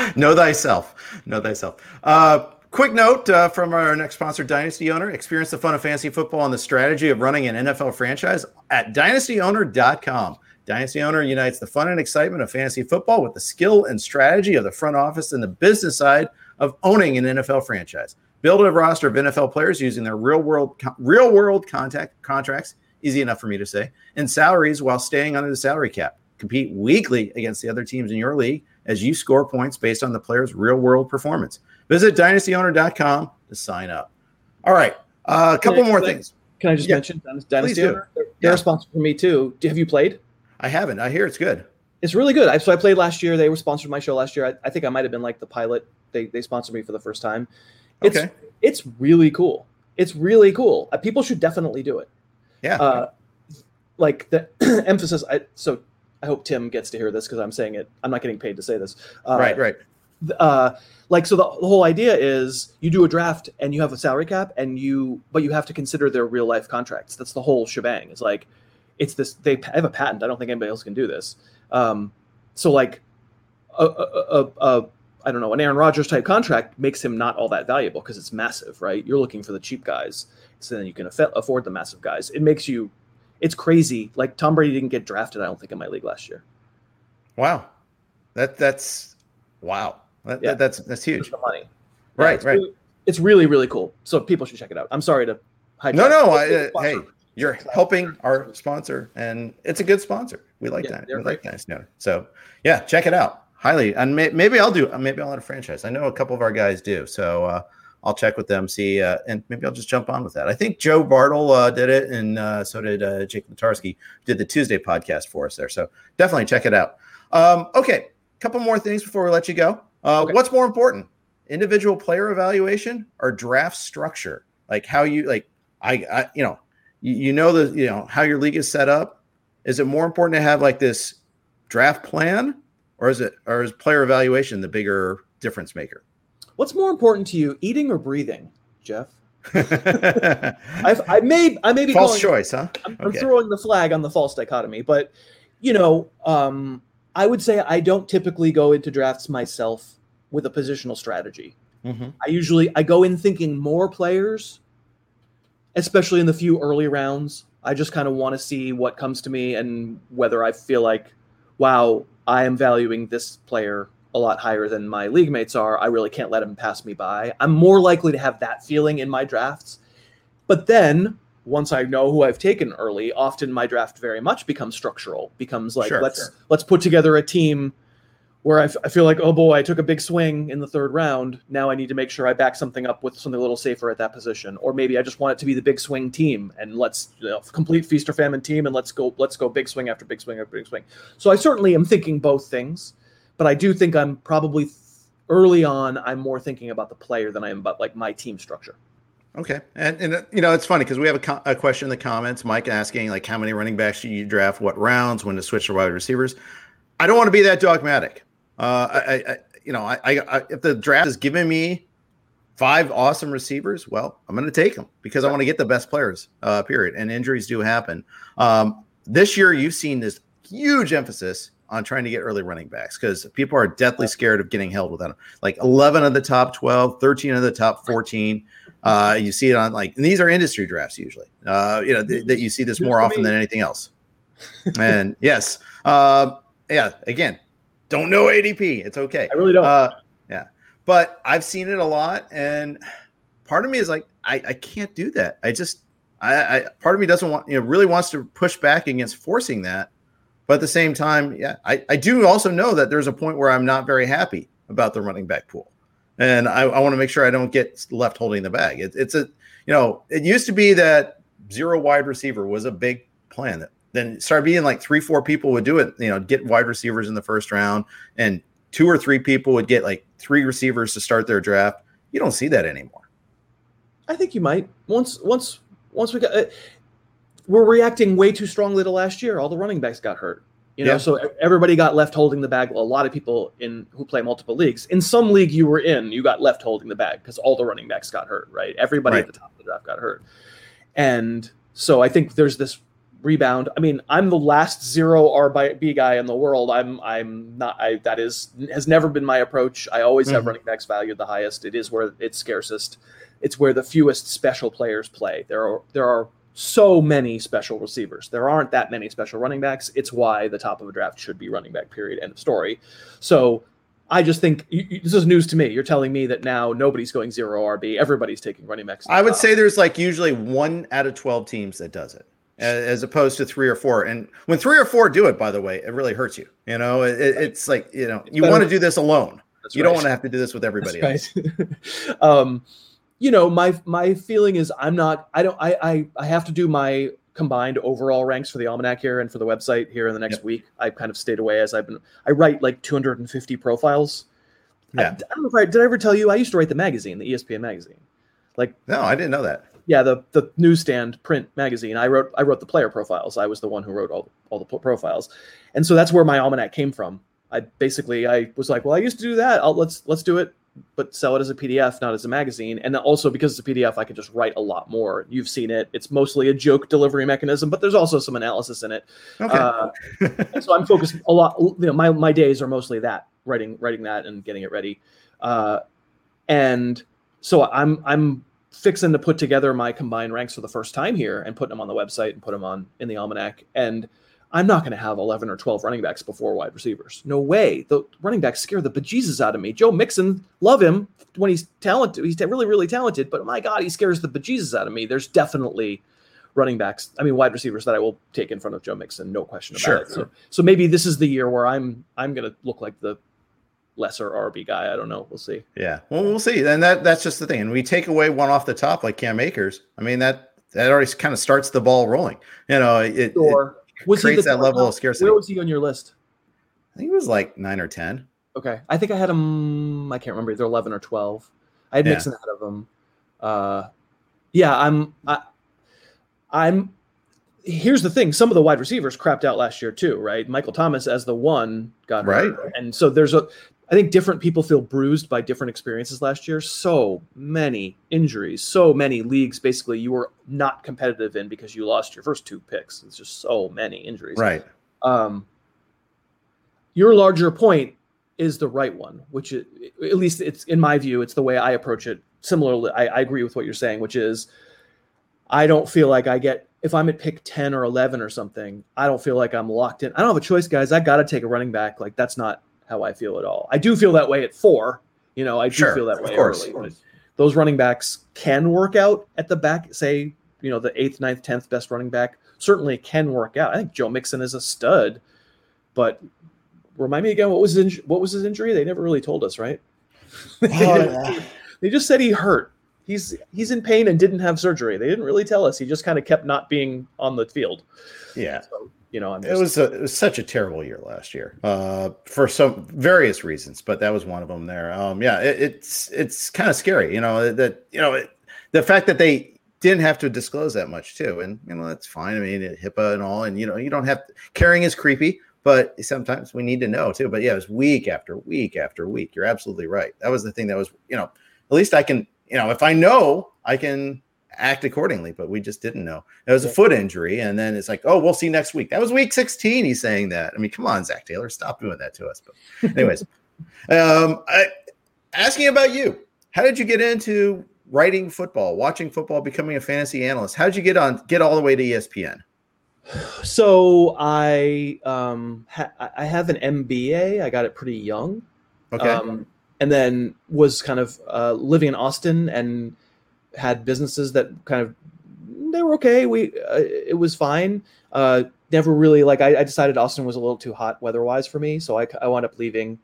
guy. know thyself. Know thyself. Uh, quick note uh, from our next sponsor, Dynasty Owner. Experience the fun of fantasy football and the strategy of running an NFL franchise at dynastyowner.com. Dynasty Owner unites the fun and excitement of fantasy football with the skill and strategy of the front office and the business side of owning an NFL franchise. Build a roster of NFL players using their real world real world contact contracts, easy enough for me to say, and salaries while staying under the salary cap. Compete weekly against the other teams in your league as you score points based on the player's real world performance. Visit dynastyowner.com to sign up. All right, uh, a couple more things. Can I just yeah. mention Dynasty Owner? They're, they're yeah. a sponsor for me too. Have you played? I haven't. I hear it's good. It's really good. I, so I played last year. They were sponsored my show last year. I, I think I might have been like the pilot. They they sponsored me for the first time. It's, okay. It's really cool. It's really cool. Uh, people should definitely do it. Yeah. Uh, like the emphasis. I, so I hope Tim gets to hear this because I'm saying it. I'm not getting paid to say this. Uh, right. Right. Uh, like so the, the whole idea is you do a draft and you have a salary cap and you but you have to consider their real life contracts. That's the whole shebang. It's like it's this they have a patent i don't think anybody else can do this um, so like a, a, a, a I don't know an Aaron Rodgers type contract makes him not all that valuable because it's massive, right? You're looking for the cheap guys, so then you can afford the massive guys. It makes you, it's crazy. Like Tom Brady didn't get drafted, I don't think in my league last year. Wow, that that's wow. That, yeah. that that's that's huge. The money, right? Yeah, it's right. Really, it's really really cool. So people should check it out. I'm sorry to. No, no. I, uh, hey, you're helping our sponsor, and it's a good sponsor. We like yeah, that. We like that. No, so yeah, check it out. Highly, and may, maybe I'll do. Maybe I'll add a franchise. I know a couple of our guys do, so uh, I'll check with them. See, uh, and maybe I'll just jump on with that. I think Joe Bartel uh, did it, and uh, so did uh, Jake Matarski. Did the Tuesday podcast for us there, so definitely check it out. Um, okay, a couple more things before we let you go. Uh, okay. What's more important, individual player evaluation or draft structure? Like how you like I, I you know you, you know the you know how your league is set up. Is it more important to have like this draft plan, or is it or is player evaluation the bigger difference maker? What's more important to you, eating or breathing, Jeff? I've, I may I may be false choice, huh? I'm, okay. I'm, throwing the flag on the false dichotomy, but you know, um, I would say I don't typically go into drafts myself with a positional strategy. Mm-hmm. I usually I go in thinking more players especially in the few early rounds. I just kind of want to see what comes to me and whether I feel like, wow, I am valuing this player a lot higher than my league mates are. I really can't let him pass me by. I'm more likely to have that feeling in my drafts. But then once I know who I've taken early, often my draft very much becomes structural, becomes like sure, let's sure. let's put together a team where I, f- I feel like, oh boy, I took a big swing in the third round. Now I need to make sure I back something up with something a little safer at that position, or maybe I just want it to be the big swing team and let's you know, complete feast or famine team and let's go let's go big swing after big swing after big swing. So I certainly am thinking both things, but I do think I'm probably early on. I'm more thinking about the player than I am about like my team structure. Okay, and and uh, you know it's funny because we have a, co- a, question in the comments, Mike asking like how many running backs should you draft, what rounds, when to switch to wide receivers. I don't want to be that dogmatic. Uh, I, I, you know, I, I, if the draft is giving me five awesome receivers, well, I'm going to take them because I want to get the best players. Uh, period. And injuries do happen. Um, this year, you've seen this huge emphasis on trying to get early running backs because people are deathly scared of getting held without them. Like 11 of the top 12, 13 of the top 14. Uh, you see it on like, and these are industry drafts usually. Uh, you know, th- that you see this more often than anything else. and yes, uh, yeah. Again, don't know ADP. It's okay. I really don't. Uh, yeah, but I've seen it a lot, and part of me is like, I, I can't do that. I just, I, I, part of me doesn't want, you know, really wants to push back against forcing that. But at the same time, yeah, I, I do also know that there's a point where I'm not very happy about the running back pool. And I, I want to make sure I don't get left holding the bag. It, it's a, you know, it used to be that zero wide receiver was a big plan. That then started being like three, four people would do it. You know, get wide receivers in the first round, and two or three people would get like three receivers to start their draft. You don't see that anymore. I think you might once once once we got. Uh, we're reacting way too strongly to last year. All the running backs got hurt. You know, yeah. so everybody got left holding the bag. A lot of people in who play multiple leagues. In some league you were in, you got left holding the bag because all the running backs got hurt. Right, everybody right. at the top of the draft got hurt, and so I think there's this rebound. I mean, I'm the last zero RB guy in the world. I'm I'm not. I that is has never been my approach. I always mm-hmm. have running backs valued the highest. It is where it's scarcest. It's where the fewest special players play. There are there are so many special receivers. There aren't that many special running backs. It's why the top of a draft should be running back, period. End of story. So I just think you, you, this is news to me. You're telling me that now nobody's going zero RB. Everybody's taking running backs. I would top. say there's like usually one out of 12 teams that does it as opposed to three or four. And when three or four do it, by the way, it really hurts you. You know, it, it's like, you know, you want to do this alone. That's you right. don't want to have to do this with everybody That's else. Right. um, you know, my my feeling is I'm not. I don't. I I, I have to do my combined overall ranks for the almanac here and for the website here in the next yep. week. I've kind of stayed away as I've been. I write like 250 profiles. Yeah. I, I don't know if I did I ever tell you I used to write the magazine, the ESPN magazine. Like no, I didn't know that. Yeah, the the newsstand print magazine. I wrote I wrote the player profiles. I was the one who wrote all all the profiles, and so that's where my almanac came from. I basically I was like, well, I used to do that. I'll, let's let's do it but sell it as a PDF, not as a magazine. And also because it's a PDF, I can just write a lot more. You've seen it. It's mostly a joke delivery mechanism, but there's also some analysis in it. Okay. Uh, so I'm focused a lot. You know, my my days are mostly that writing writing that and getting it ready. Uh, and so I'm I'm fixing to put together my combined ranks for the first time here and putting them on the website and put them on in the almanac and I'm not going to have 11 or 12 running backs before wide receivers. No way. The running backs scare the bejesus out of me. Joe Mixon, love him when he's talented. He's really, really talented, but my God, he scares the bejesus out of me. There's definitely running backs, I mean, wide receivers that I will take in front of Joe Mixon, no question about sure. it. So, so maybe this is the year where I'm I'm going to look like the lesser RB guy. I don't know. We'll see. Yeah. Well, we'll see. And that that's just the thing. And we take away one off the top like Cam Akers. I mean, that that already kind of starts the ball rolling. You know, it, sure. it was creates that level of scarcity. Where was he on your list? I think it was like nine or ten. Okay, I think I had him. I can't remember either eleven or twelve. I had yeah. Mixon ahead of them. Uh, yeah, I'm. I, I'm. Here's the thing: some of the wide receivers crapped out last year too, right? Michael Thomas as the one got right, hurt. and so there's a. I think different people feel bruised by different experiences last year. So many injuries, so many leagues basically you were not competitive in because you lost your first two picks. It's just so many injuries. Right. Um, your larger point is the right one, which is, at least it's in my view, it's the way I approach it. Similarly, I, I agree with what you're saying, which is I don't feel like I get if I'm at pick 10 or 11 or something, I don't feel like I'm locked in. I don't have a choice, guys. I got to take a running back. Like that's not how I feel at all. I do feel that way at four. You know, I do sure, feel that way early. But those running backs can work out at the back. Say, you know, the eighth, ninth, tenth best running back certainly can work out. I think Joe Mixon is a stud, but remind me again what was his, what was his injury? They never really told us, right? Oh, yeah. they just said he hurt. He's he's in pain and didn't have surgery. They didn't really tell us. He just kind of kept not being on the field. Yeah. So, you know, just, it was a, it was such a terrible year last year uh, for some various reasons, but that was one of them. There, um, yeah, it, it's it's kind of scary, you know, that you know it, the fact that they didn't have to disclose that much too, and you know that's fine. I mean, HIPAA and all, and you know you don't have to, carrying is creepy, but sometimes we need to know too. But yeah, it was week after week after week. You're absolutely right. That was the thing that was, you know, at least I can, you know, if I know, I can act accordingly, but we just didn't know. It was a foot injury, and then it's like, oh, we'll see next week. That was week 16. He's saying that. I mean, come on, Zac Taylor, stop doing that to us. But, anyways, um, I, asking about you, how did you get into writing football, watching football, becoming a fantasy analyst? How did you get on, get all the way to ESPN? So I um ha- I have an MBA. I got it pretty young. Okay. Um, and then was kind of uh, living in Austin and had businesses that kind of they were okay. We uh, it was fine. Uh, never really like I, I decided Austin was a little too hot weather-wise for me, so I I wound up leaving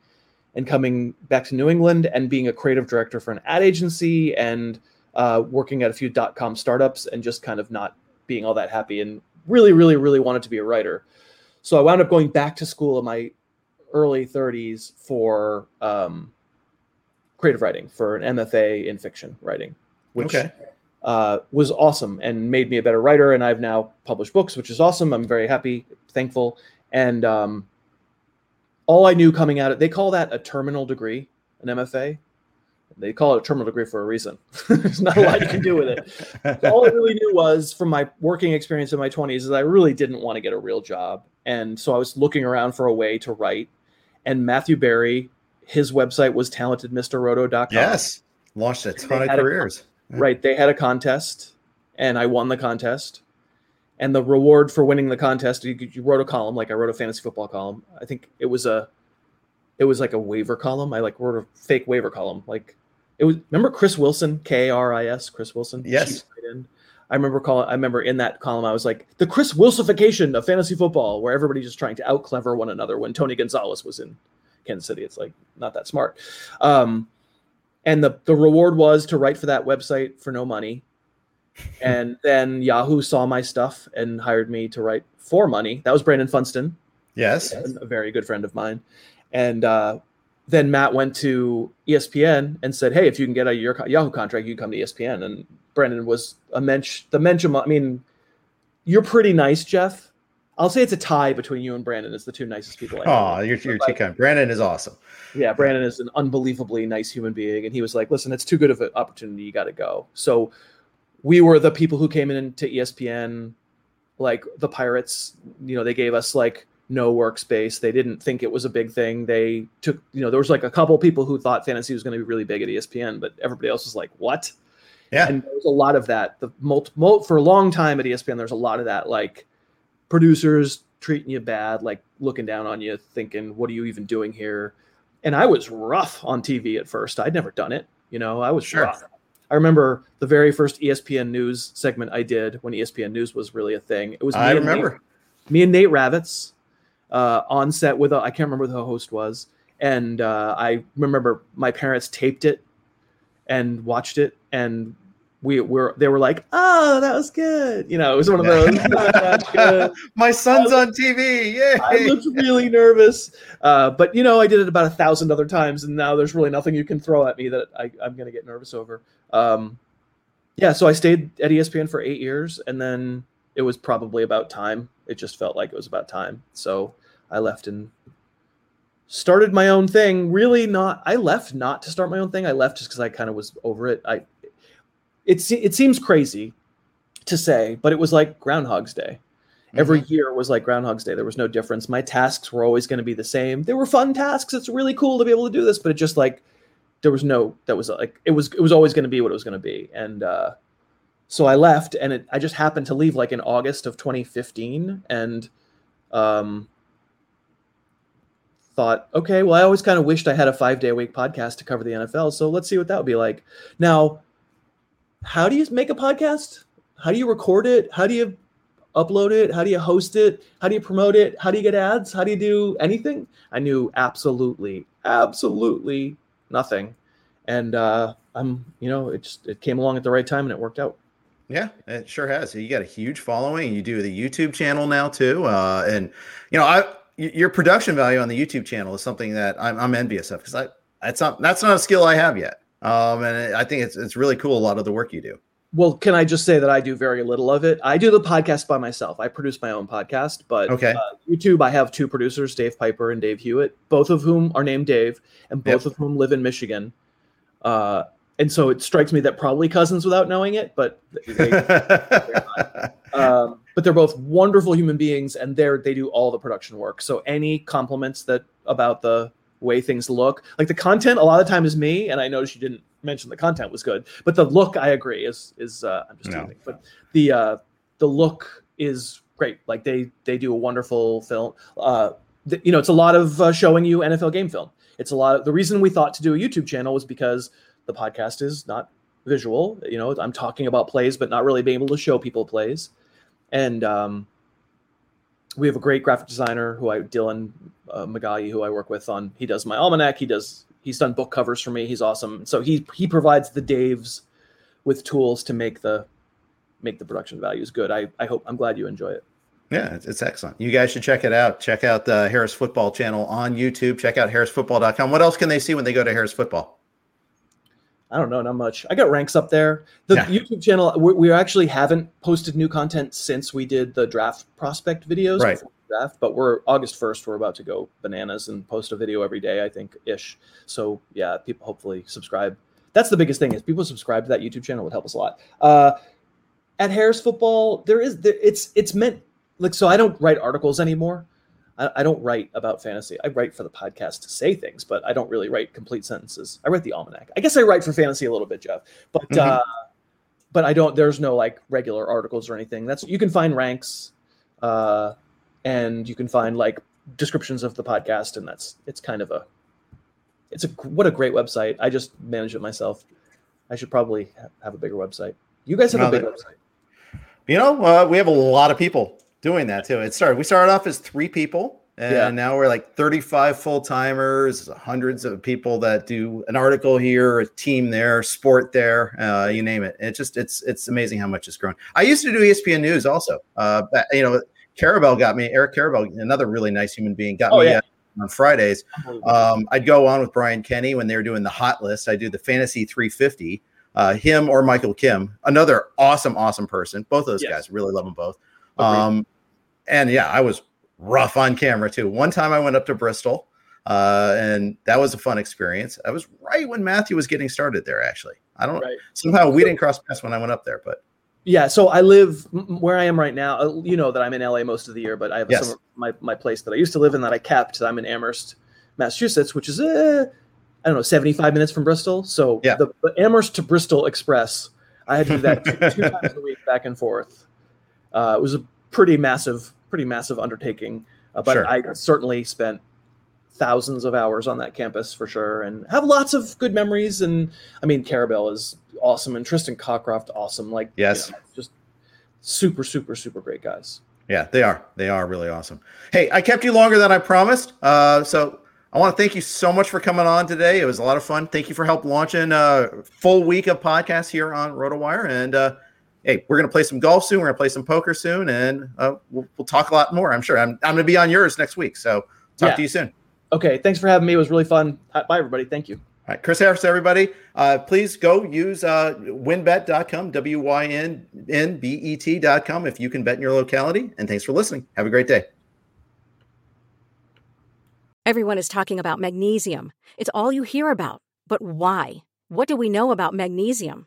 and coming back to New England and being a creative director for an ad agency and uh, working at a few dot com startups and just kind of not being all that happy and really really really wanted to be a writer. So I wound up going back to school in my early 30s for um, creative writing for an MFA in fiction writing, which Okay. uh, was awesome and made me a better writer. And I've now published books, which is awesome. I'm very happy, thankful. And um, all I knew coming out of they call that a terminal degree, an MFA. They call it a terminal degree for a reason. There's not a lot you can do with it. all I really knew was from my working experience in my 20s is I really didn't want to get a real job. And so I was looking around for a way to write. And Matthew Berry, his website was talentedmrroto.com. yes. Launched a ton of careers. Right. They had a contest and I won the contest. And the reward for winning the contest, you, you wrote a column, like I wrote a fantasy football column. I think it was a, it was like a waiver column. I like wrote a fake waiver column. Like it was, remember Kris Wilson, K R I S, Kris Wilson? Yes. Chiefs tight end? I remember calling, I remember in that column, I was like, the Kris Wilsonification of fantasy football, where everybody's just trying to out clever one another when Tony Gonzalez was in Kansas City. It's like not that smart. Um, and the the reward was to write for that website for no money. And then yahoo saw my stuff and hired me to write for money. That was brandon funston Yes. a very good friend of mine. And uh, then matt went to espn and said hey if you can get a your yahoo contract you can come to espn and brandon was a mensch the mensch i mean you're pretty nice jeff i'll say it's a tie between you and brandon as the two nicest people I. Oh, you're, you're too kind. Brandon is awesome. Yeah, Brandon is an unbelievably nice human being, and he was like, "Listen, it's too good of an opportunity. You got to go." So we were the people who came in to ESPN, like the Pirates. You know, they gave us like no workspace. They didn't think it was a big thing. They took, you know, there was like a couple people who thought fantasy was going to be really big at ESPN, but everybody else was like, "What?" Yeah. And there was a lot of that. The mul- mul- for a long time at ESPN, there's a lot of that, like producers treating you bad, like looking down on you, thinking, "What are you even doing here?" And I was rough on TV at first. I'd never done it. You know, I was Sure. rough. I remember the very first ESPN News segment I did when ESPN News was really a thing. It was I me and Nate- remember. me and Nate Ravitz uh, on set with a, I can't remember who the host was, and uh, I remember my parents taped it and watched it, and we were they were like, "Oh, that was good," you know. It was one of those. "That's. My son's on TV. I Yay. looked really nervous, uh, but you know, I did it about a thousand other times, and now there's really nothing you can throw at me that I, I'm going to get nervous over. Um, yeah, so I stayed at ESPN for eight years, and then it was probably about time. It just felt like it was about time, so I left and started my own thing. Really, not. I left not to start my own thing. I left just because I kind of was over it. I. It it seems crazy to say, but it was like Groundhog's Day. Every year was like Groundhog's Day. There was no difference. My tasks were always going to be the same. They were fun tasks. It's really cool to be able to do this, but it just like there was no that was like it was it was always going to be what it was going to be. And uh so I left and it, I just happened to leave like in August of 2015 and um thought, okay, well I always kind of wished I had a 5-day a week podcast to cover the NFL, so let's see what that would be like. Now, how do you make a podcast? How do you record it? How do you upload it? How do you host it? How do you promote it? How do you get ads? How do you do anything? I knew absolutely, absolutely nothing. And uh, I'm, you know, it just it came along at the right time and it worked out. Yeah, it sure has. You got a huge following. You do the YouTube channel now too, uh, and you know, I your production value on the YouTube channel is something that I'm, I'm envious of because I that's not that's not a skill I have yet. Um, and I think it's it's really cool. A lot of the work you do. Well, can I just say that I do very little of it? I do the podcast by myself. I produce my own podcast, but Okay. uh, YouTube, I have two producers, Dave Piper and Dave Hewitt, both of whom are named Dave, and both of whom live in Michigan. Uh, and so it strikes me that probably cousins without knowing it, but they, um, but they're both wonderful human beings, and they're they do all the production work. So any compliments that about the way things look, like the content, a lot of the time is me. And I noticed you didn't mention the content was good, but the look, I agree, is is uh, I'm just No. teasing, but the uh, the look is great. Like they they do a wonderful film. Uh, you know, it's a lot of uh, showing you NFL game film. It's a lot of the reason we thought to do a YouTube channel was because the podcast is not visual. You know, I'm talking about plays, but not really being able to show people plays. And um, we have a great graphic designer who I Dylan uh, Magai, who I work with on. He does my almanac. He does. He's done book covers for me. He's awesome. So he he provides the Daves with tools to make the make the production values good. I I hope I'm glad you enjoy it. Yeah, it's, it's excellent. You guys should check it out. Check out the Harris Football channel on YouTube. Check out harrisfootball.com. What else can they see when they go to Harris Football? I don't know, not much. I got ranks up there. The yeah. YouTube channel, we, we, actually haven't posted new content since we did the draft prospect videos. Right. Draft, but we're August 1st, we're about to go bananas and post a video every day, I think, ish. So yeah, people hopefully subscribe. That's the biggest thing is people subscribe to that YouTube channel would help us a lot. Uh, at Harris Football, there is there, it's it's meant like so. I don't write articles anymore. I, I, don't write about fantasy. I write for the podcast to say things, but I don't really write complete sentences. I write the almanac. I guess I write for fantasy a little bit, Jeff, but mm-hmm. uh, but I don't. There's no like regular articles or anything. That's you can find ranks, uh, and you can find like descriptions of the podcast, and that's it's kind of a it's a what a great website. I just manage it myself. I should probably have a bigger website. You guys have no, a big website. You know, uh, we have a lot of people doing that too. It started. We started off as three people, and yeah. now we're like 35 full timers, hundreds of people that do an article here, a team there, sport there, uh, you name it. It just it's it's amazing how much it's grown. I used to do ESPN News also. Uh, you know, Karabell got me. Eric Karabell, another really nice human being, got oh, me. Yeah. Uh, on Fridays, um, I'd go on with Brian Kenny when they were doing the hot list. I do the fantasy 350, uh, him or Michael Kim, another awesome, awesome person. Both of those yes. guys, really love them both. Um, and yeah, I was rough on camera too. One time I went up to Bristol, uh, and that was a fun experience. I was right when Matthew was getting started there. Actually, I don't right. somehow we didn't cross paths when I went up there, but yeah. So I live where I am right now. Uh, you know that I'm in LA most of the year, but I have yes. some, my my place that I used to live in that I kept. I'm in Amherst, Massachusetts, which is uh, I don't know 75 minutes from Bristol. So yeah. the, the Amherst to Bristol Express, I had to do that two, two times a week back and forth. Uh, it was a pretty massive, pretty massive undertaking. Uh, but sure. I certainly spent thousands of hours on that campus for sure, and have lots of good memories. And I mean, Karabell is awesome, and Tristan Cockcroft awesome. Like yes, you know, just super, super, super great guys. Yeah, they are. They are really awesome. Hey, I kept you longer than I promised. Uh, so I want to thank you so much for coming on today. It was a lot of fun. Thank you for help launching a full week of podcasts here on RotoWire. And uh, hey, we're going to play some golf soon. We're going to play some poker soon, and uh, we'll, we'll, talk a lot more. I'm sure. I'm, I'm going to be on yours next week. So talk yeah. to you soon. Okay. Thanks for having me. It was really fun. Bye, everybody. Thank you. All right, Chris Harris, everybody. Uh, please go use uh, wynnbet.com, W Y N N B E T.com if you can bet in your locality. And thanks for listening. Have a great day. Everyone is talking about magnesium. It's all you hear about. But why? What do we know about magnesium?